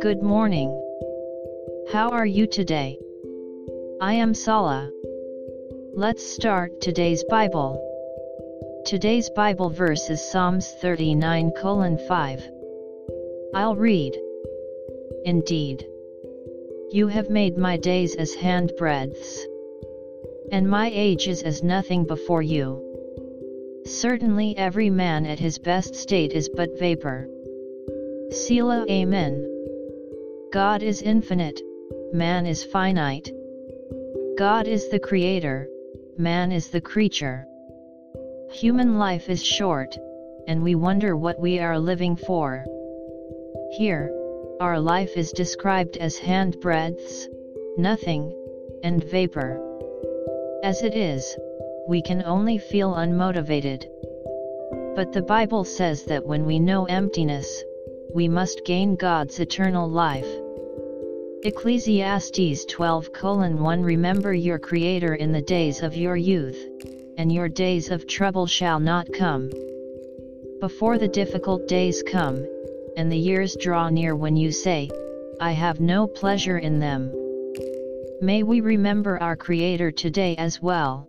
Good morning. How are you today? I am Sala. Let's start today's Bible. Today's Bible verse is Psalms 39 5. I'll read. Indeed. You have made my days as handbreadths. And my age is as nothing before you. Certainly every man at his best state is but vapor. Selah Amen. God is infinite, man is finite. God is the creator, man is the creature. Human life is short, and we wonder what we are living for. Here, our life is described as handbreadths, nothing, and vapor. As it is, we can only feel unmotivated. But the Bible says that when we know emptiness, we must gain God's eternal life. Ecclesiastes 12 1 Remember your Creator in the days of your youth, and your days of trouble shall not come. Before the difficult days come, and the years draw near when you say, I have no pleasure in them. May we remember our Creator today as well.